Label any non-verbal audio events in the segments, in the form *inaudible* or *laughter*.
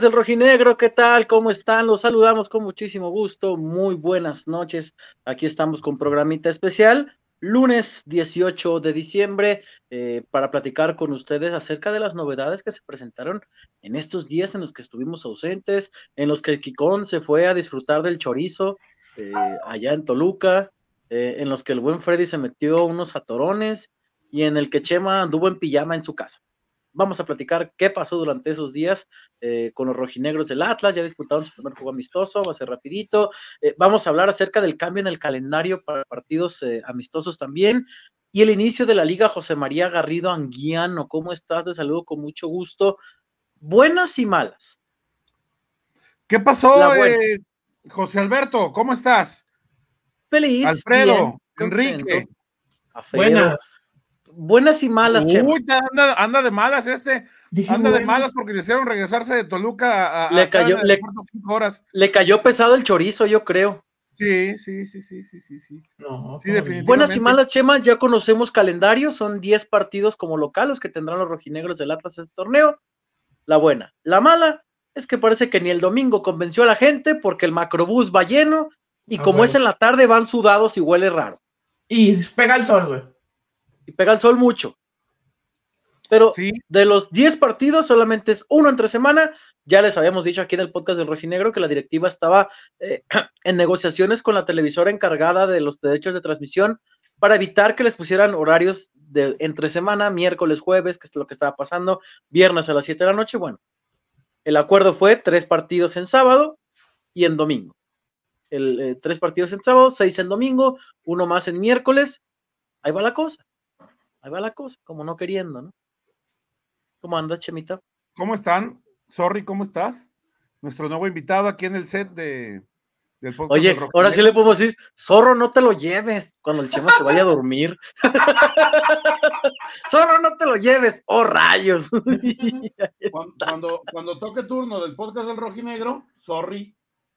del Rojinegro, ¿qué tal? ¿Cómo están? Los saludamos con muchísimo gusto. Muy buenas noches. Aquí estamos con programita especial, lunes 18 de diciembre, eh, para platicar con ustedes acerca de las novedades que se presentaron en estos días en los que estuvimos ausentes, en los que el Kikón se fue a disfrutar del chorizo eh, allá en Toluca, eh, en los que el buen Freddy se metió unos atorones y en el que Chema anduvo en pijama en su casa vamos a platicar qué pasó durante esos días eh, con los rojinegros del Atlas, ya disputaron su primer juego amistoso, va a ser rapidito, eh, vamos a hablar acerca del cambio en el calendario para partidos eh, amistosos también, y el inicio de la Liga José María Garrido Anguiano, ¿cómo estás? Te saludo con mucho gusto. Buenas y malas. ¿Qué pasó, José Alberto? ¿Cómo estás? Feliz. Alfredo, Enrique. Buenas buenas y malas, Uy, anda, anda, de malas este. anda de malas porque decidieron regresarse de Toluca a, le cayó, le, horas. le cayó pesado el chorizo, yo creo. Sí, sí, sí, sí, sí, sí, sí. No, sí definitivamente. Buenas y malas, Chema, ya conocemos calendario, son 10 partidos como locales que tendrán los rojinegros del Atlas este torneo. La buena. La mala es que parece que ni el domingo convenció a la gente porque el macrobús va lleno y ah, como es en la tarde van sudados y huele raro. Y pega el sol, güey y pega el sol mucho. Pero de los 10 partidos, solamente es uno entre semana. Ya les habíamos dicho aquí en el podcast del Rojinegro que la directiva estaba eh, *clears throat* en negociaciones con la televisora encargada de los derechos de transmisión para evitar que les pusieran horarios de entre semana, miércoles, jueves, que es lo que estaba pasando, viernes a las 7 de la noche. Bueno, el acuerdo fue tres partidos en sábado y en domingo. El, eh, tres partidos en sábado, seis en domingo, uno más en miércoles. Ahí va la cosa. Ahí va la cosa, como no queriendo, ¿no? ¿Cómo andas, Chemita? ¿Cómo están? Sorry, ¿cómo estás? Nuestro nuevo invitado aquí en el set de, del podcast. Oye, ahora sí le podemos decir, zorro, no te lo lleves cuando el Chema se vaya a dormir. *laughs* zorro, no te lo lleves. Oh, rayos. *laughs* cuando, cuando, toque turno del podcast del rojinegro, sorry,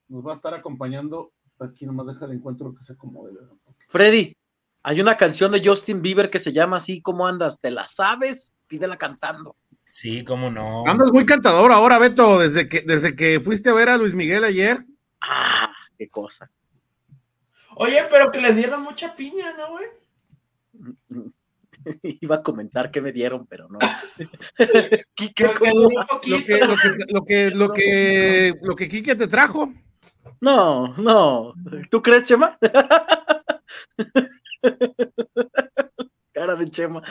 nos va a estar acompañando. Aquí nomás deja el encuentro que se acomode. Freddy, hay una canción de Justin Bieber que se llama así, ¿cómo andas? ¿Te la sabes? Pídela cantando. Sí, cómo no. Andas muy cantador ahora, Beto, desde que, desde que fuiste a ver a Luis Miguel ayer. Ah, qué cosa. Oye, pero que les dieron mucha piña, ¿no, güey? *laughs* Iba a comentar que me dieron, pero no. lo, que, lo, que, lo que Quique te trajo. No, no. ¿Tú crees, Chema? *laughs* *laughs* Cara de Chema.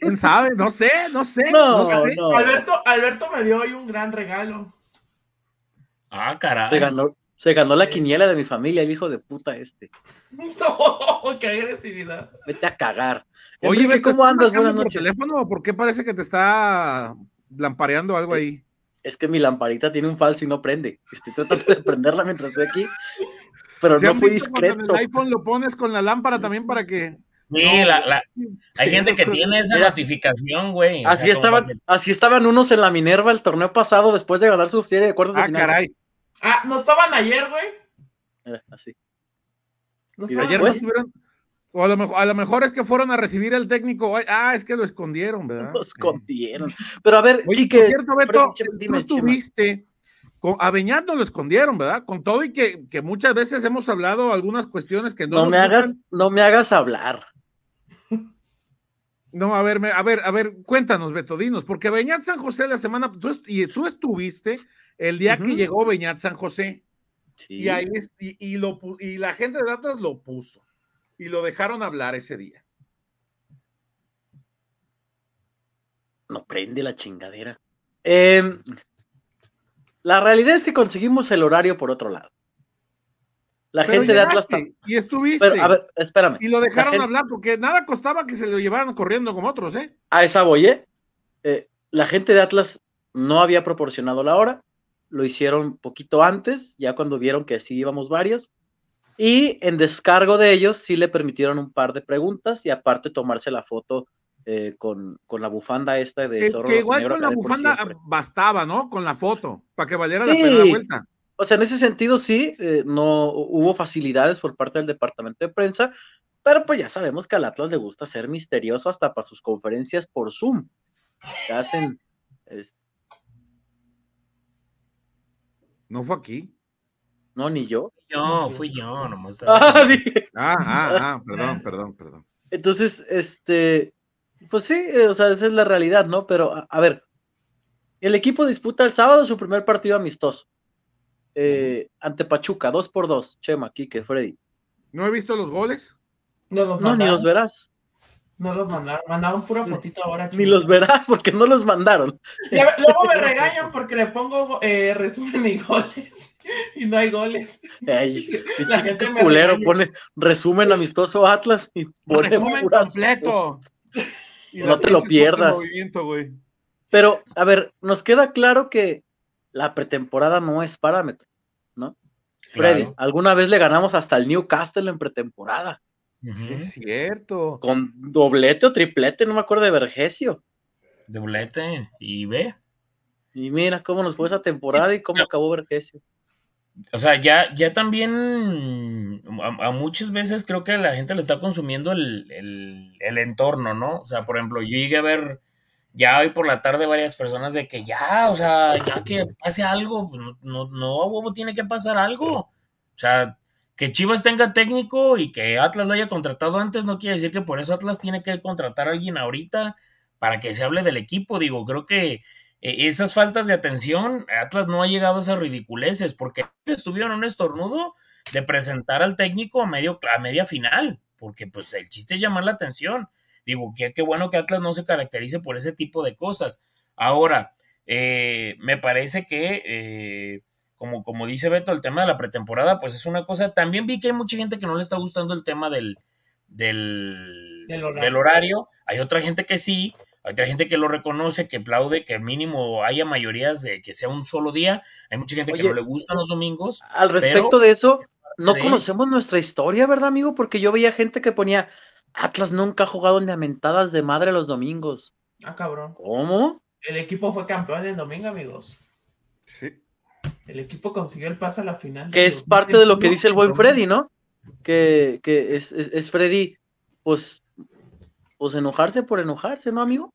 ¿Quién sabe? No sé, no sé. Alberto, Alberto me dio hoy un gran regalo. Ah, caray. Se ganó, se ganó la quiniela de mi familia, el hijo de puta este. No, *laughs* qué agresividad. Vete a cagar. Oye, ¿cómo andas? Buenas noches. teléfono? ¿Por qué parece que te está lampareando algo ahí? Es que mi lamparita tiene un falso y no prende. Estoy tratando de prenderla mientras estoy aquí pero no fui discreto. En el iPhone lo pones con la lámpara también para que. Sí, hay gente que tiene esa notificación, güey. Así estaban, así estaban unos en la Minerva el torneo pasado después de ganar su serie de cuartos ah, caray. Ah, ¿no estaban ayer, güey? Eh, así. ¿Y ayer no estuvieron? O a lo, mejor, a lo mejor es que fueron a recibir al técnico. Ah, es que lo escondieron, ¿verdad? Lo escondieron. Pero a ver, Oye, Quique, cierto, Beto, tú estuviste a Beñat no lo escondieron, ¿verdad? Con todo y que, muchas veces hemos hablado algunas cuestiones que no. No me hagas, no me hagas hablar. *laughs* No, a ver, a ver, a ver, cuéntanos, Betodinos, porque Beñat San José la semana, tú, y tú estuviste el día que llegó Beñat San José. Y ahí y, lo, y la gente de datos lo puso y lo dejaron hablar ese día. No prende la chingadera. Eh, la realidad es que conseguimos el horario por otro lado. La gente de Atlas. Y estuviste. a ver, espérame. Y lo dejaron hablar porque nada costaba que se lo llevaran corriendo como otros, ¿eh? A esa voy, ¿eh? ¿eh? La gente de Atlas no había proporcionado la hora. Lo hicieron poquito antes, ya cuando vieron que sí íbamos varios. Y en descargo de ellos sí le permitieron un par de preguntas y aparte tomarse la foto eh, con, la bufanda esta de Zorro. Que igual con la bufanda bastaba, ¿no? Con la foto, para que valiera la pena la vuelta. O sea, en ese sentido sí, eh, no hubo facilidades por parte del departamento de prensa, pero pues ya sabemos que al Atlas le gusta ser misterioso hasta para sus conferencias por Zoom. hacen. No fue aquí. No, ni yo. No, fui yo, nomás. *laughs* Ah, ah, ah, ah, perdón, *laughs* perdón, perdón. Entonces, este, pues sí, eh, o sea, esa es la realidad, ¿no? Pero, a, ver, el equipo disputa el sábado su primer partido amistoso. Eh, ante Pachuca, dos por dos. Chema, Kike, Freddy. ¿No he visto los goles? No, no ni los verás. No los mandaron, mandaron pura fotito ahora. Ni los verás porque no los mandaron. *laughs* luego me *laughs* regañan porque le pongo eh, resumen y goles. *laughs* Y no hay goles. Ay, la gente culero pone resumen amistoso Atlas y pone resumen completo. No te lo pierdas. Pero, a ver, nos queda claro que la pretemporada no es parámetro, ¿no? Freddy, alguna vez le ganamos hasta el Newcastle en pretemporada. es cierto. Con doblete o triplete, no me acuerdo de Vergesio. Doblete y ve. Y mira cómo nos fue esa temporada y cómo acabó Vergesio. O sea, ya, ya también a, muchas veces creo que la gente le está consumiendo el, el, entorno, ¿no? O sea, por ejemplo, yo llegué a ver ya hoy por la tarde varias personas de que ya, o sea, ya que pase algo, pues no, no, huevo, tiene que pasar algo. O sea, que Chivas tenga técnico y que Atlas lo haya contratado antes no quiere decir que por eso Atlas tiene que contratar a alguien ahorita para que se hable del equipo. Digo, creo que esas faltas de atención, Atlas no ha llegado a esas ridiculeces, porque estuvieron un estornudo de presentar al técnico a, medio, a media final, porque pues el chiste es llamar la atención. Digo, qué, qué bueno que Atlas no se caracterice por ese tipo de cosas. Ahora, eh, me parece que, eh, como, como dice Beto, el tema de la pretemporada, pues es una cosa. También vi que hay mucha gente que no le está gustando el tema del, del, del horario. Hay otra gente que sí. Hay otra gente que lo reconoce, que aplaude, que mínimo haya mayorías de que sea un solo día. Hay mucha gente que no le gustan los domingos. Al respecto de eso, no conocemos nuestra historia, ¿verdad, amigo? Porque yo veía gente que ponía, Atlas nunca ha jugado en lamentadas de madre los domingos. Ah, cabrón. ¿Cómo? El equipo fue campeón en domingo, amigos. Sí. El equipo consiguió el paso a la final. Que es parte de lo que dice el buen Freddy, ¿no? Que, que es, es Freddy, pues pues enojarse por enojarse, ¿no, amigo?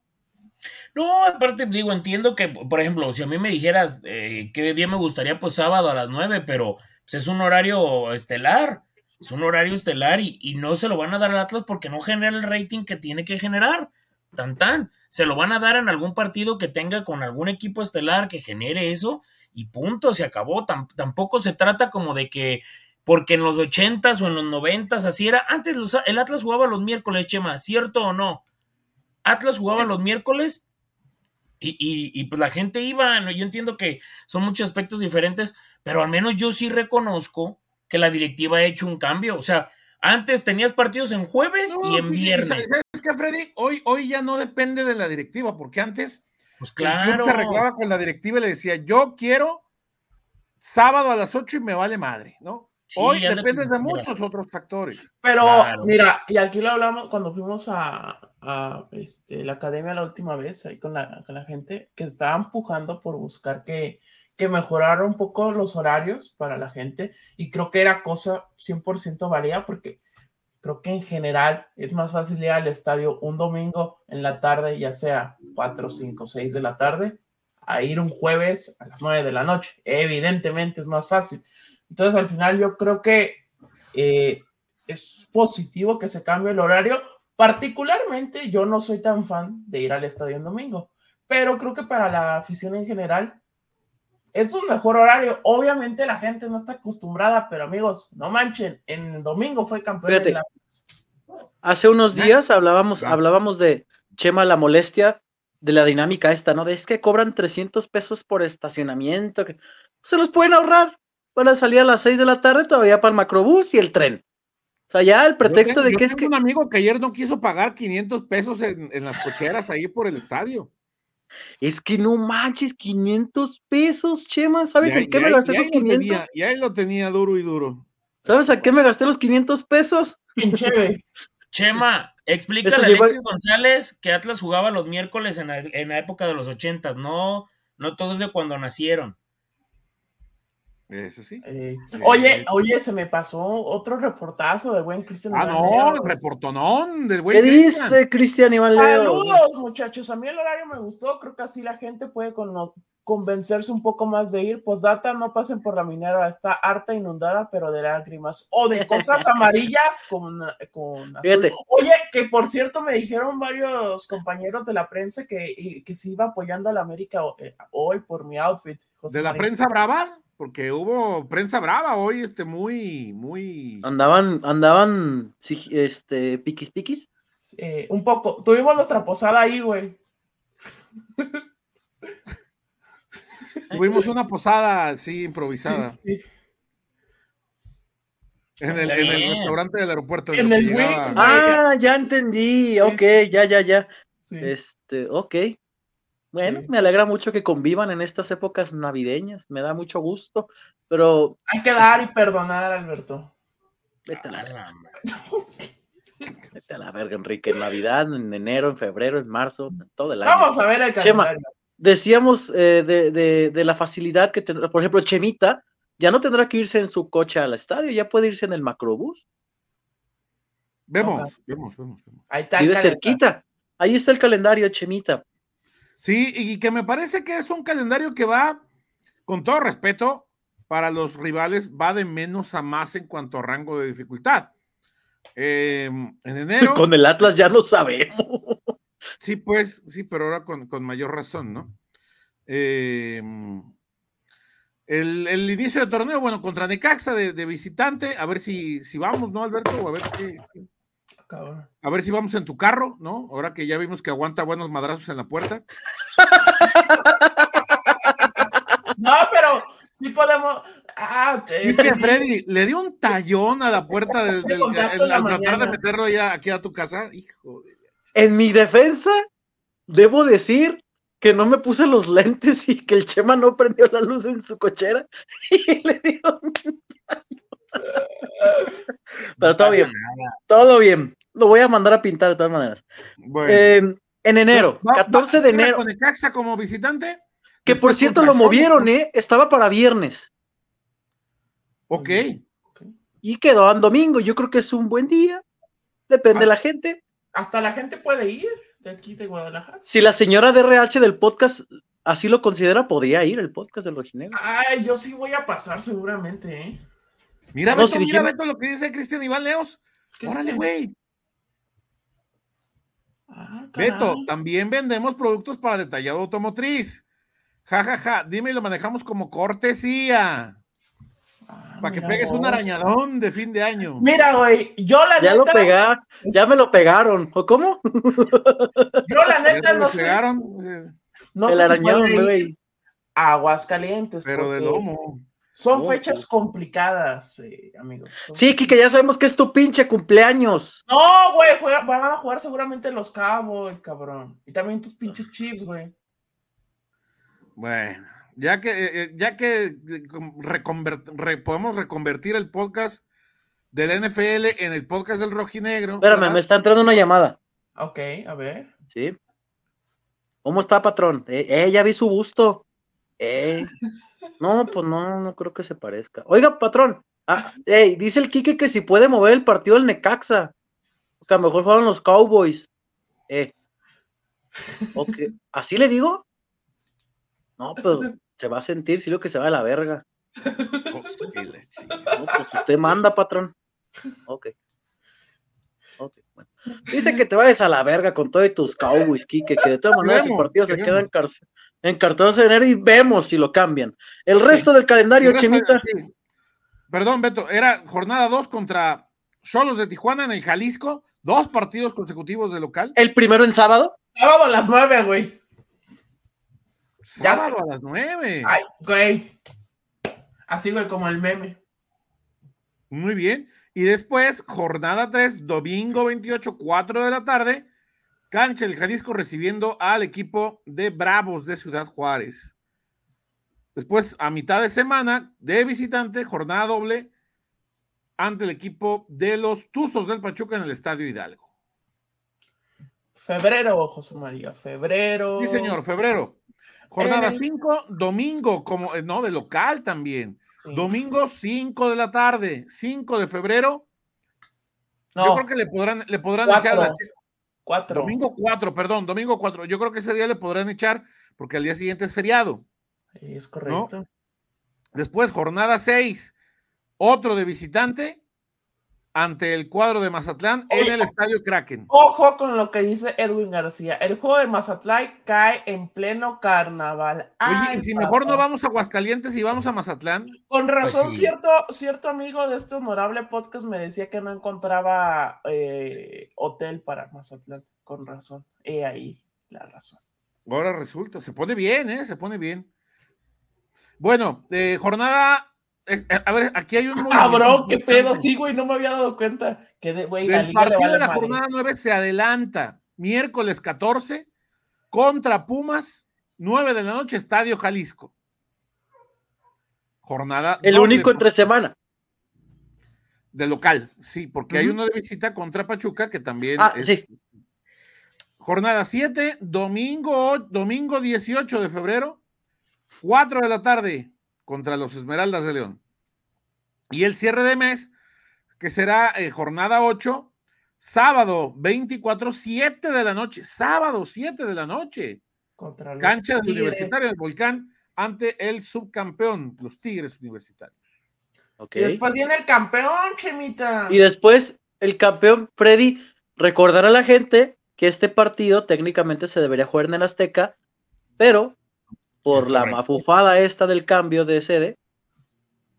No, aparte, digo, entiendo que, por ejemplo, si a mí me dijeras eh, qué día me gustaría, pues sábado a las nueve, pero pues, es un horario estelar, es un horario estelar y, y, no se lo van a dar al Atlas porque no genera el rating que tiene que generar. Tan tan, se lo van a dar en algún partido que tenga con algún equipo estelar que genere eso y punto, se acabó. tampoco se trata como de que porque en los ochentas o en los noventas así era. Antes el Atlas jugaba los miércoles, Chema, ¿cierto o no? Atlas jugaba los miércoles y, y, pues la gente iba, ¿no? yo entiendo que son muchos aspectos diferentes, pero al menos yo sí reconozco que la directiva ha hecho un cambio. O sea, antes tenías partidos en jueves y en viernes. ¿Sabes qué, Freddy? Hoy, hoy ya no depende de la directiva, porque antes pues claro. se arreglaba con la directiva y le decía, yo quiero sábado a las 8 y me vale madre, ¿no? Hoy dependes de muchos otros factores. Pero mira, y aquí lo hablamos cuando fuimos a, este, la academia la última vez, ahí con la, con la gente, que estaba empujando por buscar que, que mejorara un poco los horarios para la gente. Y creo que era cosa 100% valía porque creo que en general es más fácil ir al estadio un domingo en la tarde, ya sea 4, 5, 6 de la tarde, a ir un jueves a las 9 de la noche. Evidentemente es más fácil. Entonces, al final yo creo que eh, es positivo que se cambie el horario. Particularmente, yo no soy tan fan de ir al estadio en domingo, pero creo que para la afición en general es un mejor horario. Obviamente la gente no está acostumbrada, pero amigos, no manchen, en domingo fue campeón. de la... Hace unos días hablábamos, hablábamos de Chema la molestia de la dinámica esta, ¿no? De es que cobran 300 pesos por estacionamiento, que se los pueden ahorrar van a salir a las 6 de la tarde todavía para el macrobús y el tren. O sea, ya el pretexto de que es que. un amigo que ayer no quiso pagar 500 pesos en, las cocheras ahí por el estadio. Es que no manches, 500 pesos, Chema. ¿Sabes en qué me gasté esos 500? y ahí lo tenía duro y duro. ¿Sabes a qué me gasté los 500 pesos? Chema, explícale a Alexis González que Atlas jugaba los miércoles en la, época de los 80, no, no todos de cuando nacieron. Eso sí. Eh, oye, oye, se me pasó otro reportazo de buen Cristian. Ah, no, reportonón del buen ¿Qué dice Cristian Iván Saludos, muchachos. A mí el horario me gustó. Creo que así la gente puede convencerse un poco más de ir, pues data, no pasen por la minera, está harta inundada, pero de lágrimas, o de cosas *laughs* amarillas con, con azul. Oye, que por cierto me dijeron varios compañeros de la prensa que, que se iba apoyando a la América eh, hoy por mi outfit. ¿De la prensa brava? Porque hubo prensa brava hoy, este, muy, muy... Andaban, andaban, este, piquis piquis. Eh, un poco, tuvimos nuestra posada ahí, güey. *laughs* Tuvimos una posada así improvisada. En, el, restaurante del aeropuerto. En el Ah, ya entendí. Ok, ya, ya, ya. Este, ok. Bueno, me alegra mucho que convivan en estas épocas navideñas. Me da mucho gusto. Pero. Hay que dar y perdonar, Alberto. Vete a la verga. Vete a la verga, Enrique. En Navidad, en enero, en febrero, en marzo, todo el año. Vamos a ver el calendario decíamos eh, de, la facilidad que tendrá, por ejemplo, Chemita ya no tendrá que irse en su coche al estadio, ya puede irse en el macrobús. Vemos, vemos, vemos, Ahí está. Vive cerquita. Ahí está el calendario, Chemita. Sí, y que me parece que es un calendario que va, con todo respeto, para los rivales, va de menos a más en cuanto a rango de dificultad. Em, en enero. Con el Atlas ya lo sabemos. Sí, pues, sí, pero ahora con, mayor razón, ¿no? Em, el, inicio del torneo, bueno, contra Necaxa de, de, visitante, a ver si, si vamos, ¿no, Alberto? a ver qué, A ver si vamos en tu carro, ¿no? Ahora que ya vimos que aguanta buenos madrazos en la puerta. *laughs* No, pero sí podemos. Ah, Freddy, le dio un tallón a la puerta del, al tratar de meterlo ya aquí a tu casa. Hijo de en mi defensa, debo decir que no me puse los lentes y que el Chema no prendió la luz en su cochera *laughs* y le dio *laughs* Pero todo bien, todo bien. Lo voy a mandar a pintar de todas maneras. Eh, en enero, 14 de enero. ¿Con Caxa como visitante? Que por cierto lo movieron, ¿eh? Estaba para viernes. Ok. Y quedó en domingo. Yo creo que es un buen día. Depende de ah. la gente. Hasta la gente puede ir de aquí de Guadalajara. Si la señora de RH del podcast así lo considera, podría ir el podcast del Rojinegro. Ay, yo sí voy a pasar seguramente, ¿eh? Mira, Beto, mira, Beto, lo que dice Cristian Iván Leos. Órale, güey. Ah, Beto, también vendemos productos para detallado automotriz. Ja, ja, ja. Dime y lo manejamos como cortesía. Ah, para que pegues un arañadón de fin de año. Mira, güey, yo la ya neta. Ya lo ya me lo pegaron. ¿O cómo? Yo la neta no sé. Pegaron? No El arañadón, güey. Aguas calientes. Pero de lomo. Son fechas complicadas, eh, amigos. Sí, Kike, ya sabemos que es tu pinche cumpleaños. No, güey, van a jugar seguramente los cabos, cabrón. Y también tus pinches chips, güey. Bueno ya que, eh, eh, ya que eh, podemos reconvertir el podcast del NFL en el podcast del rojinegro. Espérame, me está entrando una llamada. Ok, a ver. Sí. ¿Cómo está, patrón? Eh, ya vi su busto. Eh. *laughs* No, pues no, no creo que se parezca. Oiga, patrón. Ah, dice el Quique que si puede mover el partido del Necaxa. Que a lo mejor fueron los Cowboys. Eh. Ok. ¿Así le digo? No, pero se va a sentir, si lo que se va a la verga. pues usted manda, patrón. Ok. Ok, bueno. Dice que te vayas a la verga con todos tus Cowboys, Kike, que de todas maneras el partido se queda encartados de enero y vemos si lo cambian. El resto del calendario, Chimita. Perdón, Beto, era jornada 2 contra Cholos de Tijuana en el Jalisco, dos partidos consecutivos de local. ¿El primero en sábado? Sábado a las nueve, güey. Sábado a las nueve. Ay, güey. Así, güey, como el meme. Muy bien. Y después, jornada 3, domingo 28, 4 de la tarde, cancha el Jalisco recibiendo al equipo de Bravos de Ciudad Juárez. Después, a mitad de semana, de visitante, jornada doble ante el equipo de los Tuzos del Pachuca en el Estadio Hidalgo. Febrero, José María, febrero. Sí, señor, febrero. Jornada 5, domingo, como, eh, no, de local también. Domingo 5 de la tarde, 5 de febrero. Yo creo que le podrán, le podrán echar la... Domingo 4, perdón, domingo 4. Yo creo que ese día le podrán echar porque al día siguiente es feriado. Es correcto. Después, jornada 6, otro de visitante ante el cuadro de Mazatlán en el estadio Kraken. Ojo con lo que dice Edwin García. El juego de Mazatlán cae en pleno carnaval. Oye, si mejor no vamos a Aguascalientes y vamos a Mazatlán. Con pues razón, cierto, cierto amigo de este honorable podcast me decía que no encontraba eh, hotel para Mazatlán. Con razón. He ahí la razón. Ahora resulta, se pone bien, ¿eh? Se pone bien. Bueno, eh, jornada a ver, aquí hay un. Cabrón, qué pedo, sí, güey, no me había dado cuenta. Que de, güey, la partido de la jornada 9 se adelanta. Miércoles 14 contra Pumas, 9 de la noche, Estadio Jalisco. Jornada. El único entre semana. De local, sí, porque hay uno de visita contra Pachuca que también ah, Sí. Jornada 7, domingo, domingo 18 de febrero, 4 de la tarde, contra los Esmeraldas de León. Y el cierre de mes, que será eh, jornada 8, sábado 24, 7 de la noche, sábado 7 de la noche. Contra Cancha del Universitario del Volcán ante el subcampeón, los Tigres Universitarios. Y después viene el campeón, Chemita. Y después el campeón, Freddy, recordar a la gente que este partido técnicamente se debería jugar en el Azteca, pero por la mafufada esta del cambio de sede,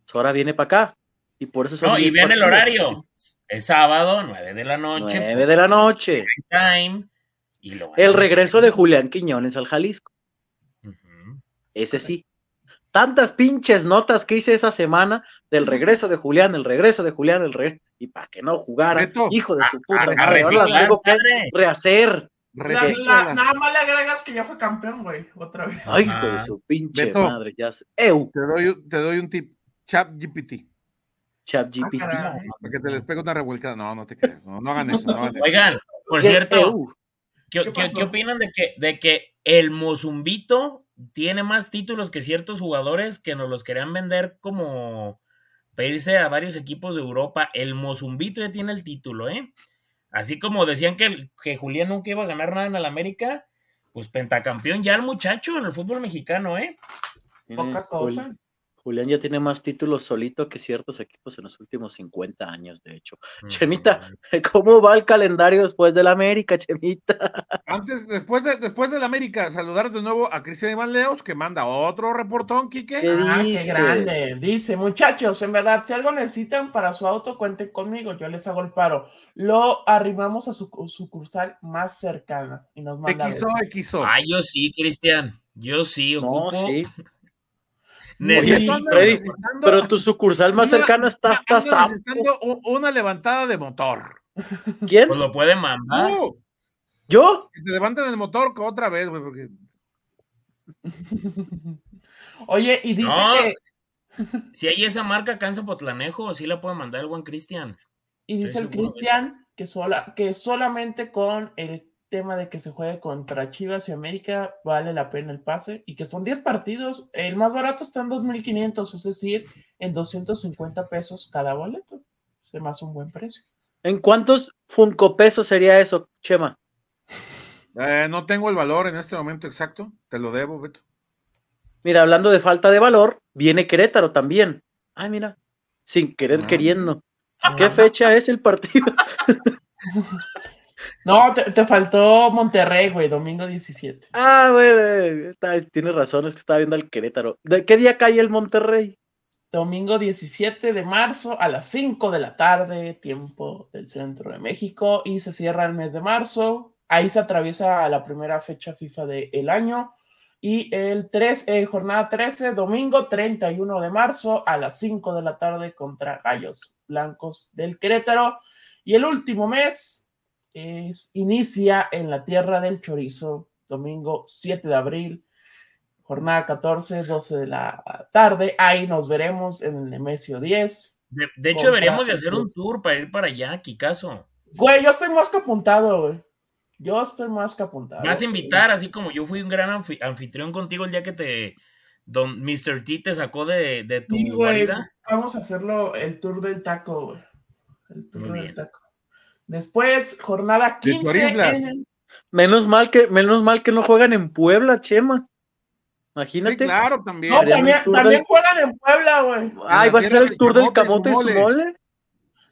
pues ahora viene para acá. Y por eso No, y viene el horario. Es sábado, 9 de la noche. 9 de la noche. el regreso de Julián Quiñones al Jalisco. Ese sí. Tantas pinches notas que hice esa semana del regreso de Julián, el regreso de Julián, el regreso. Y para que no jugara, hijo de su puta que rehacer nada más le agregas que ya fue campeón, güey, otra vez. Ay, de su pinche madre, ya sé. Te doy, te doy un tip. Chat GPT. Chat GPT. Ah, para que te les pegue una revuelcada. No, no te crees. No, no hagan eso. No hagan Oigan, por cierto, ¿qué, ¿qué, opinan de que, de que el Mozumbito tiene más títulos que ciertos jugadores que nos los querían vender como pedirse a varios equipos de Europa? El Mozumbito ya tiene el título, ¿eh? Así como decían que, que Julián nunca iba a ganar nada en el América, pues pentacampeón ya el muchacho en el fútbol mexicano, ¿eh? Poca cosa. Julián ya tiene más títulos solito que ciertos equipos en los últimos 50 años, de hecho. Chemita, *laughs* ¿cómo va el calendario después del América, Chemita? Antes, después de, después del América, saludar de nuevo a Cristian Iván Leos, que manda otro reportón, Quique. ¿Qué ah, qué grande. Dice, muchachos, en verdad, si algo necesitan para su auto, cuenten conmigo, yo les hago el paro. Lo arrimamos a su sucursal más cercana y nos manda XO, XO. Ah, yo sí, Cristian. Yo sí, ocupo. No, sí. Pero tu sucursal más cercano está hasta necesitando una levantada de motor. ¿Quién? Pues lo puede mandar. ¿Yo? Que te levanten el motor otra vez, güey, porque... *laughs* Oye, y dice que... Si hay esa marca acá en Potlanejo, sí la puede mandar el buen Cristian. Y dice el Cristian que, sola, que solamente con el tema de que se juegue contra Chivas y América vale la pena el pase y que son 10 partidos. El más barato está en 2.500, es decir, en 250 pesos cada boleto. Es más un buen precio. ¿En cuántos Funko pesos sería eso, Chema? Eh, no tengo el valor en este momento exacto, te lo debo, Beto. Mira, hablando de falta de valor, viene Querétaro también. Ay, mira, sin querer ah. queriendo. ¿Qué ah. fecha es el partido? *laughs* No, te, faltó Monterrey, güey, domingo 17. Ah, güey, tienes razón, es que estaba viendo al Querétaro. ¿De qué día cae el Monterrey? Domingo 17 de marzo a las 5 de la tarde, tiempo del centro de México, y se cierra el mes de marzo. Ahí se atraviesa la primera fecha FIFA del año. Y el 3, eh, jornada 13, domingo 31 de marzo a las 5 de la tarde contra Gallos Blancos del Querétaro. Y el último mes, es, inicia en la tierra del chorizo, domingo 7 de abril, jornada 14, 12 de la tarde. Ahí nos veremos en el Nemesio 10. De, hecho, deberíamos de hacer un tour para ir para allá, Kikazo. Güey, yo estoy más que apuntado, güey. Yo estoy más que apuntado. vas a invitar, así como yo fui un gran anfitrión contigo el día que te. Don Mr. T te sacó de, de tu sí, güey, Vamos a hacerlo el tour del taco, güey. El tour del taco. Después, jornada 15. Menos mal que, menos mal que no juegan en Puebla, Chema. Imagínate. claro, también. No, también, juegan en Puebla, güey. Ah, ¿va a ser el tour del camote y su mole?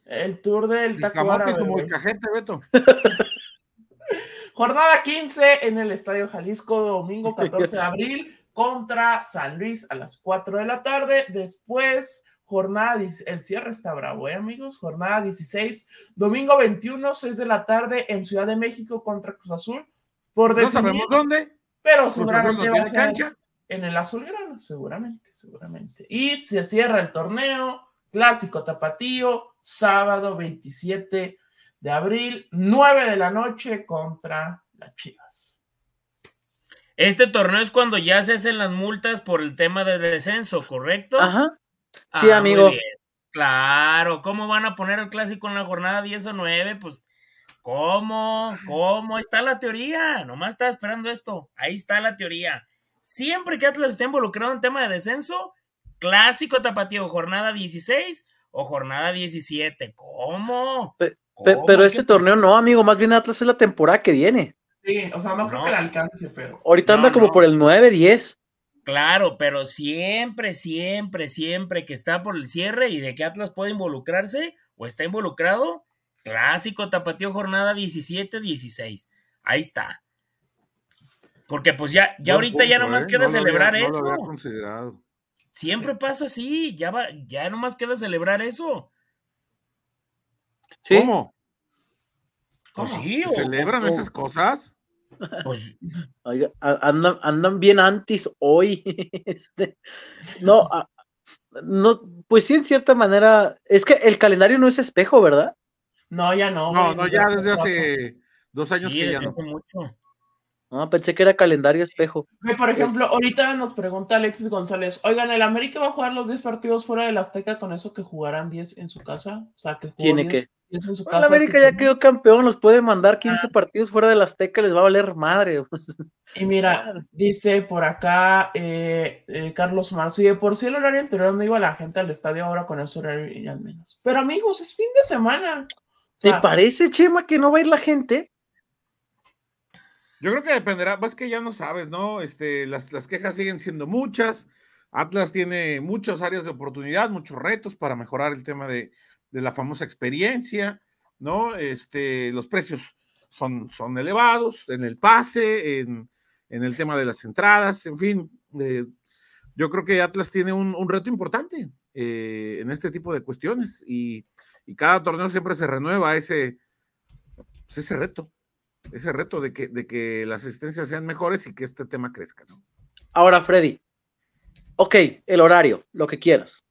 El tour del taco camote y su molcajete, Beto. *laughs* Jornada 15 en el Estadio Jalisco, domingo 14 de abril, contra San Luis a las 4 de la tarde. Después, jornada, el cierre está bravo, ¿eh, amigos? Jornada 16, domingo 21, 6 de la tarde en Ciudad de México contra Cruz Azul. Por no sabemos dónde. Pero seguramente va a ser en el Azulgrano, seguramente, seguramente. Y se cierra el torneo, clásico tapatío, sábado 27 de abril, 9 de la noche contra las Chivas. Este torneo es cuando ya se hacen las multas por el tema de descenso, ¿correcto? Ajá. Sí, ah, amigo. Claro, ¿cómo van a poner el clásico en la jornada 10 o 9? Pues, ¿cómo? ¿Cómo? Ahí está la teoría. Nomás estaba esperando esto. Ahí está la teoría. Siempre que Atlas esté involucrado en tema de descenso, clásico tapatío, jornada 16 o jornada 17. ¿Cómo? pero este torneo no, amigo, más bien Atlas es la temporada que viene. Sí, o sea, no creo que le alcance, pero. Ahorita anda como por el 9, 10. Claro, pero siempre, siempre, siempre que está por el cierre y de que Atlas puede involucrarse o está involucrado, clásico tapatío jornada 17, 16. Ahí está. Porque pues ya, ya ahorita ya nomás ¿eh? queda celebrar eso. Siempre pasa así, ya va, ya nomás queda celebrar eso. ¿Cómo? Pues sí, ¿Celebran esas cosas? Pues andan, andan, bien antes hoy. *laughs* Este, no, no, pues sí, en cierta manera, es que el calendario no es espejo, ¿verdad? No, ya no. No, no, ya desde hace dos años que ya no. Mucho. No, pensé que era calendario espejo. Por ejemplo, ahorita nos pregunta Alexis González, oigan, ¿el América va a jugar los 10 partidos fuera del Azteca con eso que jugarán 10 en su casa? O sea, que ¿Tiene que? En su casa, el América ya quedó campeón, los puede mandar 15 ah. partidos fuera del Azteca, les va a valer madre. *laughs* Y mira, dice por acá eh, eh, Carlos Marzo, y de por sí el horario anterior no iba la gente al estadio, ahora con ese horario irían menos. Pero amigos, es fin de semana. ¿Te parece, Chema, que no va a ir la gente? Yo creo que dependerá, pues que ya no sabes, ¿no? Este, las, las quejas siguen siendo muchas. Atlas tiene muchas áreas de oportunidad, muchos retos para mejorar el tema de, la famosa experiencia, ¿no? Este, los precios son, son elevados en el pase, en, el tema de las entradas, en fin. Eh, yo creo que Atlas tiene un, reto importante eh, en este tipo de cuestiones y, cada torneo siempre se renueva ese, pues, ese reto ese reto de que, de que las asistencias sean mejores y que este tema crezca, ¿no? Ahora, Freddy, ok, el horario, lo que quieras.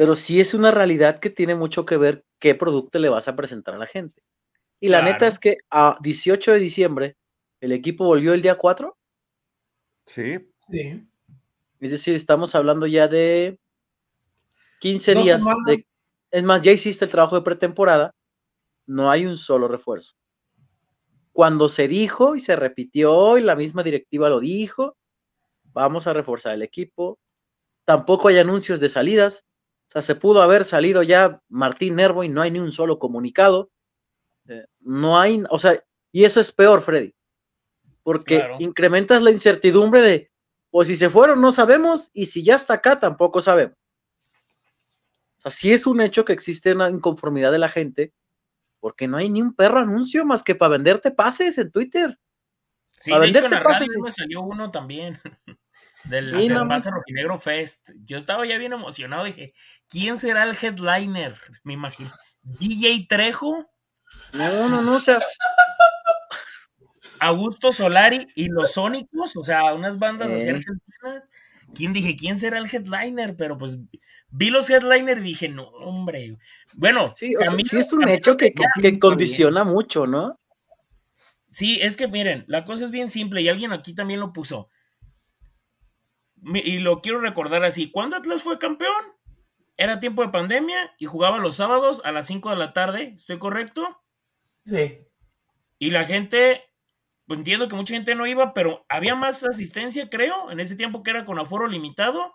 Pero sí es una realidad que tiene mucho que ver qué producto le vas a presentar a la gente. Y la neta es que a 18 de diciembre, ¿el equipo volvió el día 4? Sí. Sí. Es decir, estamos hablando ya de 15 días. es más, ya hiciste el trabajo de pretemporada no hay un solo refuerzo. Cuando se dijo y se repitió y la misma directiva lo dijo, vamos a reforzar el equipo. Tampoco hay anuncios de salidas. O sea, se pudo haber salido ya Martín Nervo y no hay ni un solo comunicado. Eh, no hay, o sea, y eso es peor, Freddy, porque incrementas la incertidumbre de, pues si se fueron no sabemos y si ya está acá tampoco sabemos. O sea, sí es un hecho que existe una inconformidad de la gente porque no hay ni un perro anuncio más que para venderte pases en Twitter. Sí, de hecho en la radio me salió uno también *laughs* del, sí, Rojinegro Fest. Yo estaba ya bien emocionado, dije, ¿quién será el headliner? Me imagino. DJ Trejo. No, no, no, o sea. Augusto Solari y los Sónicos, o sea, unas bandas así argentinas. ¿Quién dije, quién será el headliner? Pero pues vi los headliners y dije, no, hombre. Bueno, sí, es un hecho que, condiciona mucho, ¿no? Sí, es que miren, la cosa es bien simple y alguien aquí también lo puso. Y lo quiero recordar así. ¿Cuándo Atlas fue campeón? Era tiempo de pandemia y jugaba los sábados a las 5 de la tarde. ¿Estoy correcto? Sí. Y la gente, pues entiendo que mucha gente no iba, pero había más asistencia, creo, en ese tiempo que era con aforo limitado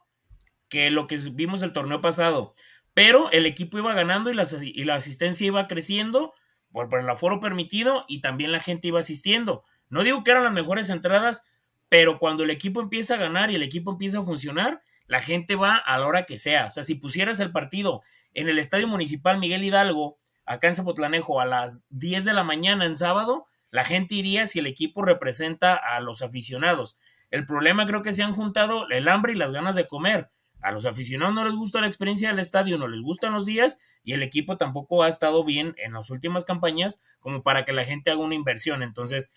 que lo que vimos el torneo pasado. Pero el equipo iba ganando y la, y la asistencia iba creciendo por, el aforo permitido y también la gente iba asistiendo. No digo que eran las mejores entradas, pero cuando el equipo empieza a ganar y el equipo empieza a funcionar, la gente va a la hora que sea. O sea, si pusieras el partido en el Estadio Municipal Miguel Hidalgo, acá en Zapotlanejo, a las 10 de la mañana en sábado, la gente iría si el equipo representa a los aficionados. El problema creo que se han juntado el hambre y las ganas de comer. A los aficionados no les gusta la experiencia del estadio, no les gustan los días y el equipo tampoco ha estado bien en las últimas campañas como para que la gente haga una inversión. Entonces,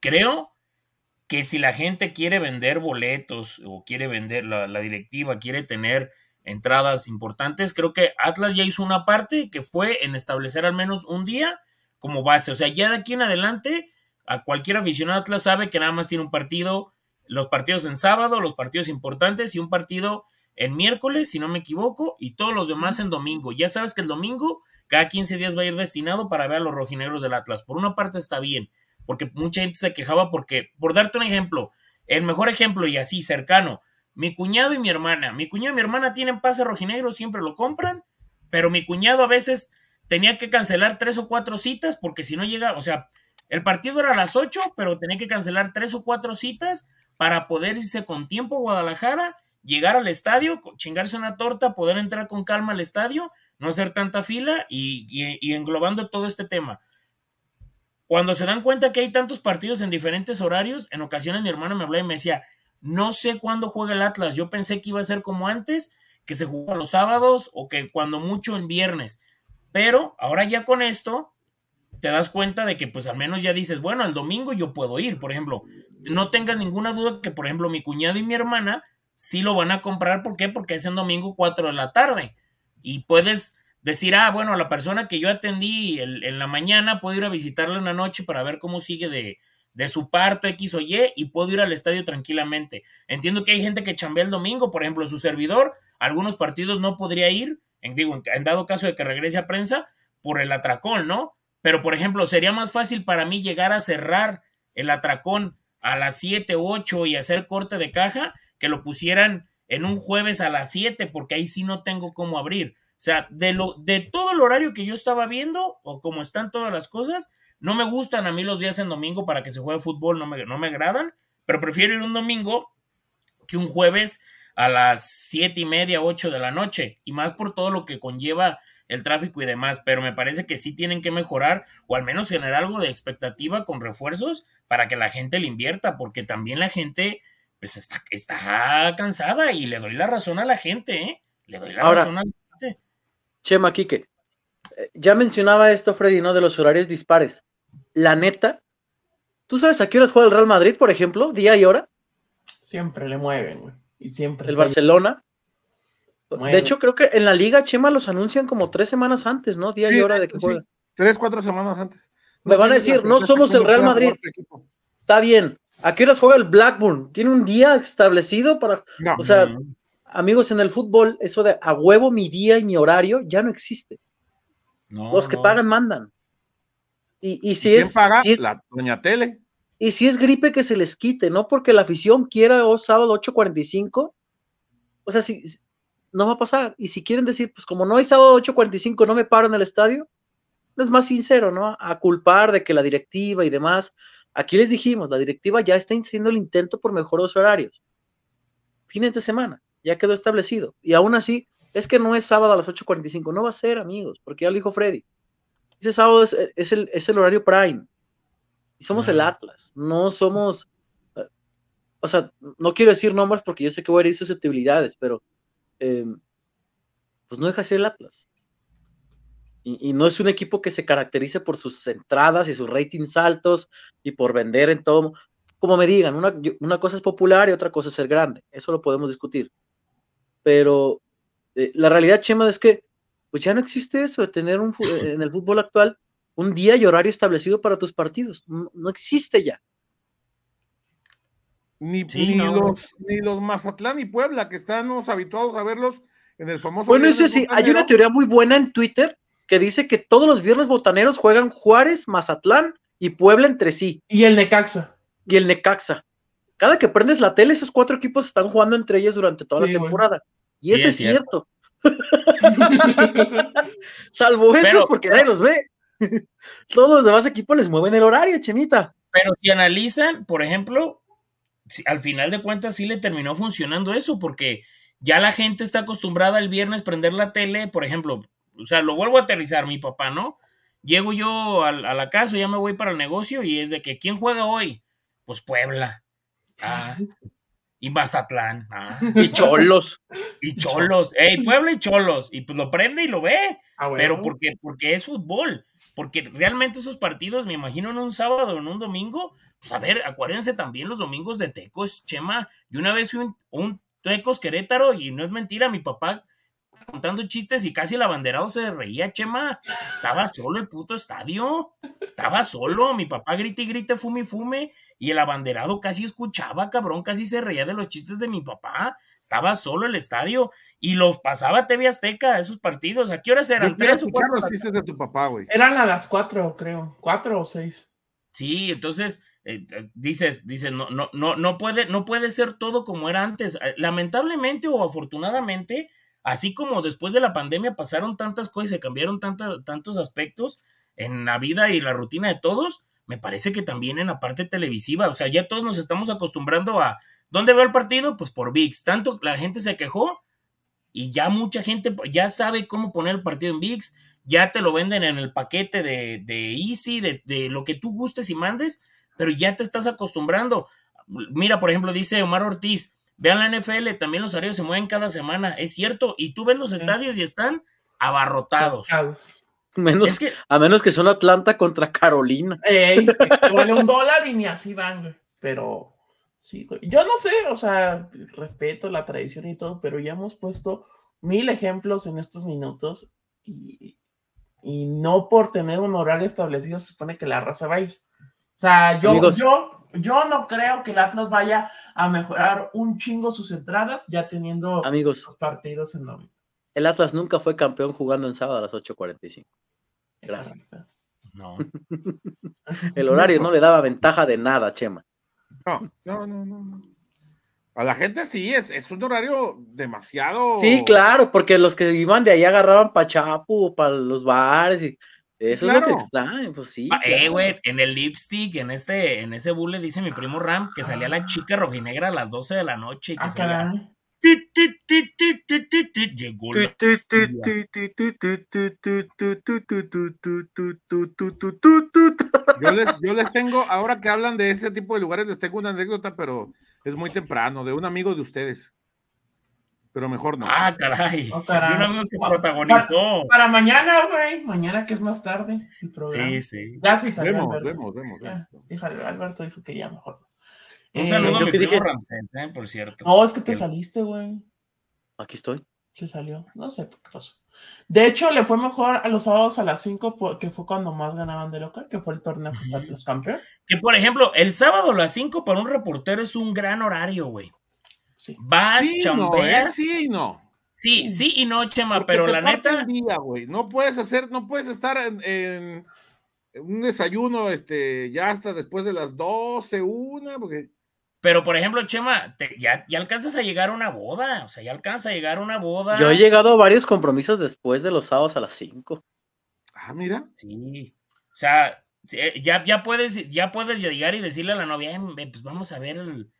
creo que si la gente quiere vender boletos o quiere vender, la, directiva quiere tener entradas importantes, creo que Atlas ya hizo una parte que fue en establecer al menos un día como base. O sea, ya de aquí en adelante, a cualquier aficionado Atlas sabe que nada más tiene un partido, los partidos en sábado, los partidos importantes y un partido en miércoles, si no me equivoco, y todos los demás en domingo. Ya sabes que el domingo, cada 15 días va a ir destinado para ver a los rojinegros del Atlas. Por una parte está bien, porque mucha gente se quejaba porque, por darte un ejemplo, el mejor ejemplo y así cercano, mi cuñado y mi hermana, mi cuñado y mi hermana tienen pase rojinegro, siempre lo compran, pero mi cuñado a veces tenía que cancelar tres o cuatro citas porque si no llega, o sea, el partido era a las ocho, pero tenía que cancelar tres o cuatro citas para poder irse con tiempo a Guadalajara, llegar al estadio, chingarse una torta, poder entrar con calma al estadio, no hacer tanta fila y, y englobando todo este tema. Cuando se dan cuenta que hay tantos partidos en diferentes horarios, en ocasiones mi hermano me hablaba y me decía, no sé cuándo juega el Atlas, yo pensé que iba a ser como antes, que se jugaba los sábados o que cuando mucho en viernes, pero ahora ya con esto te das cuenta de que pues al menos ya dices, bueno, el domingo yo puedo ir, por ejemplo, no tengas ninguna duda que por ejemplo mi cuñado y mi hermana sí lo van a comprar, ¿por qué? Porque es en domingo 4 de la tarde. Y puedes decir, ah, bueno, la persona que yo atendí en la mañana, puedo ir a visitarla una noche para ver cómo sigue de, de su parto X o Y y puedo ir al estadio tranquilamente. Entiendo que hay gente que chambea el domingo, por ejemplo, su servidor, algunos partidos no podría ir, en, digo, en dado caso de que regrese a prensa, por el atracón, ¿no? Pero, por ejemplo, sería más fácil para mí llegar a cerrar el atracón a las 7 u 8 y hacer corte de caja que lo pusieran en un jueves a las 7, porque ahí sí no tengo cómo abrir. O sea, de, lo, de todo el horario que yo estaba viendo, o como están todas las cosas, no me gustan a mí los días en domingo para que se juegue fútbol, no me, no me agradan, pero prefiero ir un domingo que un jueves a las siete y media, ocho de la noche, y más por todo lo que conlleva el tráfico y demás, pero me parece que sí tienen que mejorar o al menos generar algo de expectativa con refuerzos para que la gente le invierta, porque también la gente pues está, está cansada y le doy la razón a la gente, ¿eh? Le doy la razón a la Chema Quique, eh, ya mencionaba esto Freddy, ¿no? De los horarios dispares. La neta, ¿tú sabes a qué horas juega el Real Madrid, por ejemplo? ¿Día y hora? Siempre le mueven, güey. Y siempre. El Barcelona. De hecho, creo que en la liga, Chema, los anuncian como tres semanas antes, ¿no? Día y hora de que juega. Tres, cuatro semanas antes. Me van a decir, no somos el Real Madrid. Está bien. ¿A qué horas juega el Blackburn? ¿Tiene un día establecido para.? o sea, amigos, en el fútbol, eso de a huevo mi día y mi horario ya no existe. Los que pagan mandan. Y, si ¿Quién es. paga? la doña Tele. Y si es gripe que se les quite, no porque la afición quiera o sábado 8.45. O sea, si, no va a pasar. Y si quieren decir, pues como no hay sábado 8.45, no me paro en el estadio, es más sincero, ¿no? A culpar de que la directiva y demás. Aquí les dijimos, la directiva ya está haciendo el intento por mejores horarios. Fines de semana ya quedó establecido. Y aún así, es que no es sábado a las 8.45, no va a ser, amigos, porque ya lo dijo Freddy. Ese sábado es, el, es el, horario prime. Y somos el Atlas, no somos... Eh, o sea, no quiero decir nombres porque yo sé que voy a herir susceptibilidades, pero eh, pues no deja de ser el Atlas. Y, y, no es un equipo que se caracterice por sus entradas y sus ratings altos y por vender en todo. Como me digan, una, una cosa es popular y otra cosa es ser grande. Eso lo podemos discutir pero eh, la realidad, Chema, es que pues ya no existe eso de tener un, en el fútbol actual un día y horario establecido para tus partidos. No, existe ya. Ni, los, ni los Mazatlán y Puebla, que estamos habituados a verlos en el famoso. Bueno, ese sí, hay una teoría muy buena en Twitter que dice que todos los viernes botaneros juegan Juárez, Mazatlán y Puebla entre sí. Y el Necaxa. Y el Necaxa cada que prendes la tele, esos cuatro equipos están jugando entre ellos durante toda la temporada. Y eso es cierto. *laughs* Salvo eso, porque nadie los ve. *laughs* Todos los demás equipos les mueven el horario, Chemita. Pero si analizan, por ejemplo, al final de cuentas sí le terminó funcionando eso, porque ya la gente está acostumbrada el viernes prender la tele, por ejemplo, o sea, lo vuelvo a aterrizar, mi papá, ¿no? Llego yo a, la casa, ya me voy para el negocio y es de que, ¿quién juega hoy? Pues Puebla. Ah, *laughs* y Mazatlán. Ah. Y Cholos. Y Cholos. Ey, Puebla y Cholos. Y pues lo prende y lo ve. Ah, pero porque, porque es fútbol. Porque realmente esos partidos, me imagino en un sábado o en un domingo, pues a ver, acuérdense también los domingos de Tecos, Chema. Y una vez fui un, un Tecos Querétaro y no es mentira, mi papá contando chistes y casi el abanderado se reía, Chema. Estaba solo el puto estadio. Estaba solo. Mi papá grita y grita, fume y fume. Y el abanderado casi escuchaba, cabrón. Casi se reía de los chistes de mi papá. Estaba solo el estadio. Y los pasaba TV Azteca, esos partidos. ¿A qué horas eran? ¿Tres los chistes de tu papá, güey. Eran a las cuatro, creo. Cuatro o seis. Sí, entonces. Eh, eh, dices, dices, no, no, no, no puede, no puede ser todo como era antes. Eh, lamentablemente o afortunadamente, Así como después de la pandemia pasaron tantas cosas y se cambiaron tantos aspectos en la vida y la rutina de todos, me parece que también en la parte televisiva, o sea, ya todos nos estamos acostumbrando a, ¿dónde veo el partido? Pues por VIX. Tanto la gente se quejó y ya mucha gente ya sabe cómo poner el partido en VIX, ya te lo venden en el paquete de, de Easy, de, de lo que tú gustes y mandes, pero ya te estás acostumbrando. Mira, por ejemplo, dice Omar Ortiz, Vean la NFL, también los horarios se mueven cada semana, es cierto. Y tú ves los estadios y están abarrotados. Menos, A menos que son Atlanta contra Carolina. Ey, *laughs* vale un dólar y ni así van, Pero sí, Yo no sé, o sea, respeto la tradición y todo, pero ya hemos puesto mil ejemplos en estos minutos y, y no por tener un horario establecido se supone que la raza va a ir. O sea, yo, yo yo no creo que el Atlas vaya a mejorar un chingo sus entradas ya teniendo Amigos, los partidos en domingo. El Atlas nunca fue campeón jugando en sábado a las 8.45. Gracias. No. *laughs* el horario no le daba ventaja de nada, Chema. No, no, no, no. A la gente sí, es, es un horario demasiado. Sí, claro, porque los que iban de ahí agarraban para Chapu, para los bares y eso es lo que extraen, pues sí. Ah, eh, güey, en el lipstick, en este, en ese bulle dice mi primo Ram que salía la chica rojinegra a las 12 de la noche y que salía. Llegó yo les, yo les tengo, ahora que hablan de ese tipo de lugares, les tengo una anécdota, pero es muy temprano, de un amigo de ustedes pero mejor no. Ah, caray. Oh, caray. un amigo que protagonizó. Para, mañana, güey. Mañana que es más tarde el programa. Sí, sí. Ya sí salió. Vemos, vemos, vemos. Híjole, Alberto dijo que ya mejor. Un saludo a mi primo Ramsés, eh, por cierto. No, es que te saliste, güey. Aquí estoy. Se salió. No sé qué pasó. De hecho, le fue mejor a los sábados a las 5, que fue cuando más ganaban de local, que fue el torneo de los campeones. Que, por ejemplo, el sábado a las 5 para un reportero es un gran horario, güey. Sí. Vas, sí, chambeas. No, sí y no. Sí, sí y no, Chema, pero la neta. Día, no puedes hacer, no puedes estar en, un desayuno, este, ya hasta después de las 12, una, porque. Pero, por ejemplo, Chema, ya, ya, alcanzas a llegar a una boda, o sea, ya alcanzas a llegar a una boda. Yo he llegado a varios compromisos después de los sábados a las 5. Ah, mira. Sí. O sea, ya, ya, puedes, ya puedes llegar y decirle a la novia, pues vamos a ver el,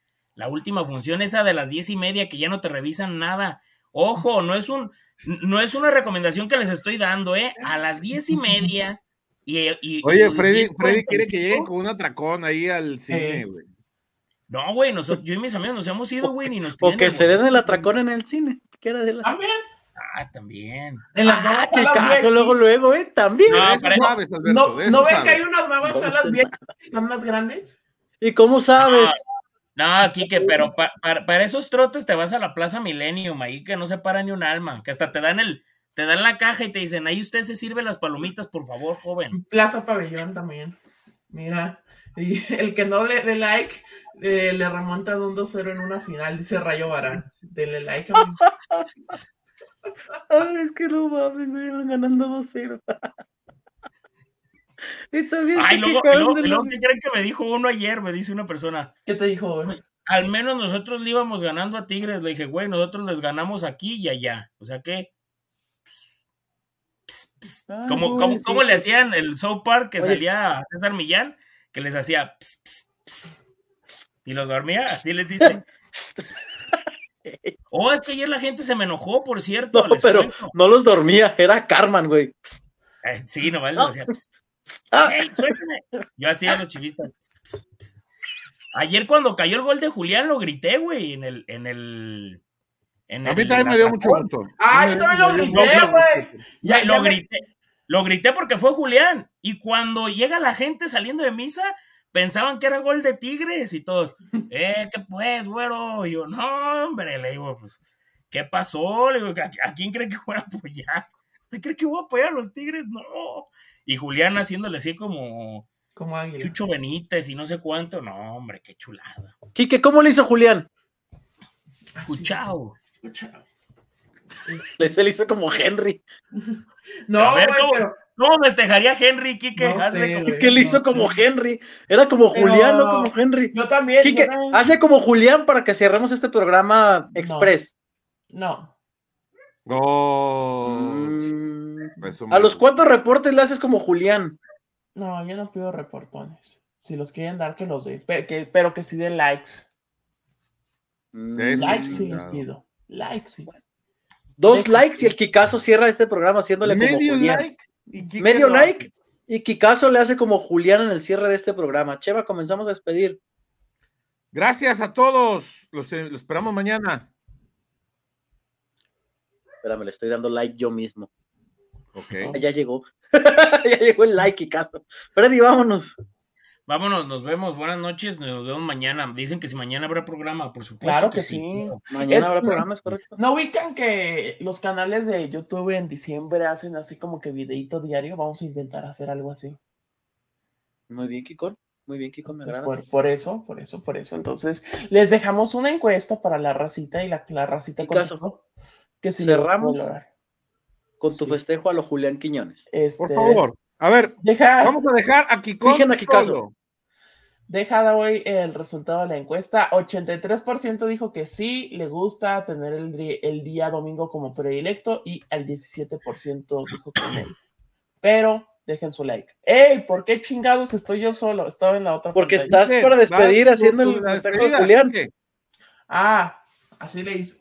la última función, esa de las diez y media, que ya no te revisan nada. Ojo, no es un, no es una recomendación que les estoy dando, ¿eh? A las diez y media. Y, Oye, Freddy, Freddy quiere que lleguen con un atracón ahí al cine, güey. No, güey, nosotros, yo y mis amigos nos hemos ido, güey, ni nos piden. O que se den el atracón en el cine. También. Ah, también. En las nuevas ah, salas luego, luego, ¿eh? También. No, no, ven que hay unas nuevas salas bien están más grandes? ¿Y cómo sabes? Ah, no, Kike, pero para esos trotes te vas a la Plaza Millennium, ahí que no se para ni un alma, que hasta te dan el, te dan la caja y te dicen, ahí usted se sirve las palomitas, por favor, joven. Plaza Pabellón también. Mira, y el que no le dé like, eh, le remontan un 2-0 en una final, dice Rayo Barán. Dele like. *laughs* Ay, es que no mames, me iban ganando 2-0. Está bien. Ay, luego, ¿qué creen que me dijo uno ayer? Me dice una persona. ¿Qué te dijo, güey? Pues, al menos nosotros le íbamos ganando a Tigres. Le dije, güey, nosotros les ganamos aquí y allá. O sea que. como, como, le hacían el South Park que salía a César Millán? Que les hacía. y los dormía, así les dice. *laughs* Oh, es que ayer la gente se me enojó, por cierto. No, pero no los dormía, era Carmen, güey. Eh, sí, nomás les decía. Ah. *laughs* Yo hacía los chivistas. Ayer cuando cayó el gol de Julián lo grité, güey, en el, en el. En a mí también me dio mucho gusto. Ah, yo también lo grité, güey. Lo grité. Lo grité porque fue Julián. Y cuando llega la gente saliendo de misa, pensaban que era gol de Tigres y todos, eh, ¿qué pues, güero? Y yo, no, hombre, le digo, pues, ¿qué pasó? Le digo, ¿a, quién cree que voy a apoyar? ¿Usted cree que voy a apoyar a los Tigres? No. Y Julián haciéndole así como, como Chucho Benítez y no sé cuánto. No, hombre, qué chulada. Quique, ¿cómo le hizo Julián? Escuchao. Se le hizo como Henry. No, a ver, ¿cómo, ¿cómo, festejaría Henry, Quique? ¿Qué le hizo como Henry? Era como Julián, no como Henry. Yo también. Quique, hazle como Julián para que cerremos este programa express. No. Oh. ¿A los cuantos reportes le haces como Julián? No, yo no pido reportones. Si los quieren dar, que los den. Pero que, sí den likes. Likes sí les pido. Likes sí. Dos likes y el Kikazo cierra este programa haciéndole como Julián. Medio like y Kikazo le hace como Julián en el cierre de este programa. Cheva, comenzamos a despedir. Gracias a todos. Los, eh, esperamos mañana. Espérame, le estoy dando like yo mismo. Ok. Ah, ya llegó. *laughs* ya llegó el like, Kikazo. Freddy, vámonos. Vámonos, nos vemos, buenas noches, nos vemos mañana. Dicen que si mañana habrá programa, por supuesto. Claro que, sí. Mañana habrá programa, es correcto. ¿No ubican que los canales de YouTube en diciembre hacen así como que videito diario? Vamos a intentar hacer algo así. Muy bien, Kikon. Muy bien, me agrada. Por, eso, por eso, por eso. Entonces, les dejamos una encuesta para la racita y la, la racita contestó que si cerramos con tu festejo a los Julián Quiñones. Este... Por favor. A ver, vamos a dejar aquí con solo. Deja hoy el resultado de la encuesta. 83% dijo que sí, le gusta tener el, día domingo como predilecto y el 17% dijo que no. Pero dejen su like. ¡Ey! ¿Por qué chingados estoy yo solo? Estaba en la otra. Porque estás para despedir haciendo el festejo de Julián. Ah, así le hizo.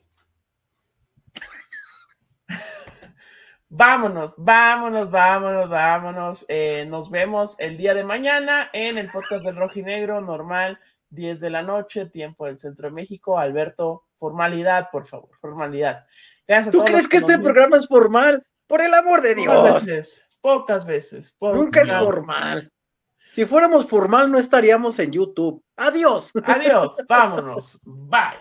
Vámonos, vámonos, vámonos, vámonos. Eh, nos vemos el día de mañana en el podcast del Rojinegro, normal, 10 de la noche, tiempo del Centro de México. Alberto, formalidad, por favor, formalidad. ¿Tú crees que, este programa es formal? Por el amor de Dios. Pocas veces, pocas veces. Nunca es formal. Si fuéramos formal, no estaríamos en YouTube. Adiós. Adiós, *laughs* vámonos. Bye.